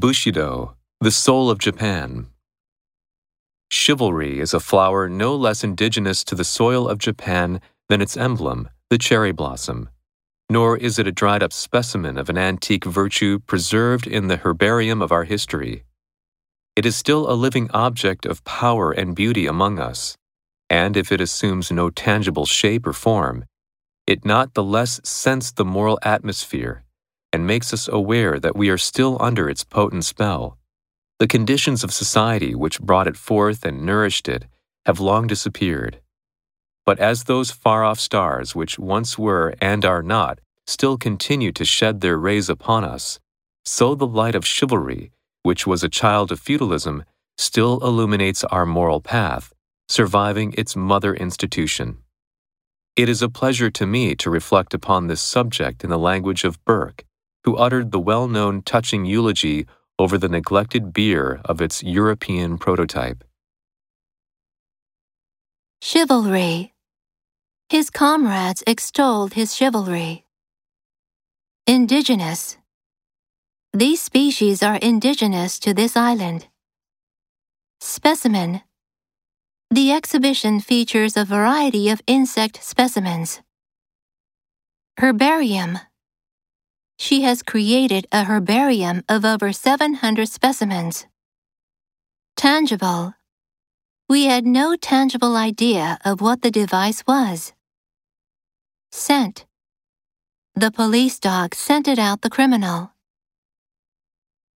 Bushido, the soul of Japan. Chivalry is a flower no less indigenous to the soil of Japan than its emblem, the cherry blossom. Nor is it a dried up specimen of an antique virtue preserved in the herbarium of our history. It is still a living object of power and beauty among us, and if it assumes no tangible shape or form, it not the less scents the moral atmosphere and makes us aware that we are still under its potent spell. The conditions of society which brought it forth and nourished it have long disappeared. But as those far off stars which once were and are not still continue to shed their rays upon us, so the light of chivalry, which was a child of feudalism, still illuminates our moral path, surviving its mother institution. It is a pleasure to me to reflect upon this subject in the language of Burke, who uttered the well known touching eulogy over the neglected bier of its European prototype. Chivalry. His comrades extolled his chivalry. Indigenous. These species are indigenous to this island. Specimen. The exhibition features a variety of insect specimens. Herbarium. She has created a herbarium of over 700 specimens. Tangible. We had no tangible idea of what the device was. Scent. The police dog scented out the criminal.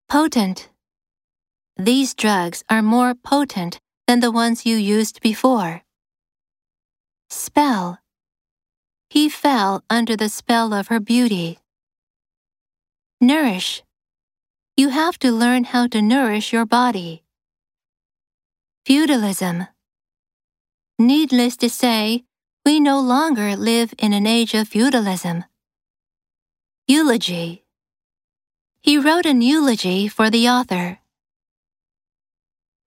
Potent. These drugs are more potent than the ones you used before. Spell. He fell under the spell of her beauty. Nourish. You have to learn how to nourish your body. Feudalism. Needless to say, we no longer live in an age of feudalism. Eulogy. He wrote an eulogy for the author.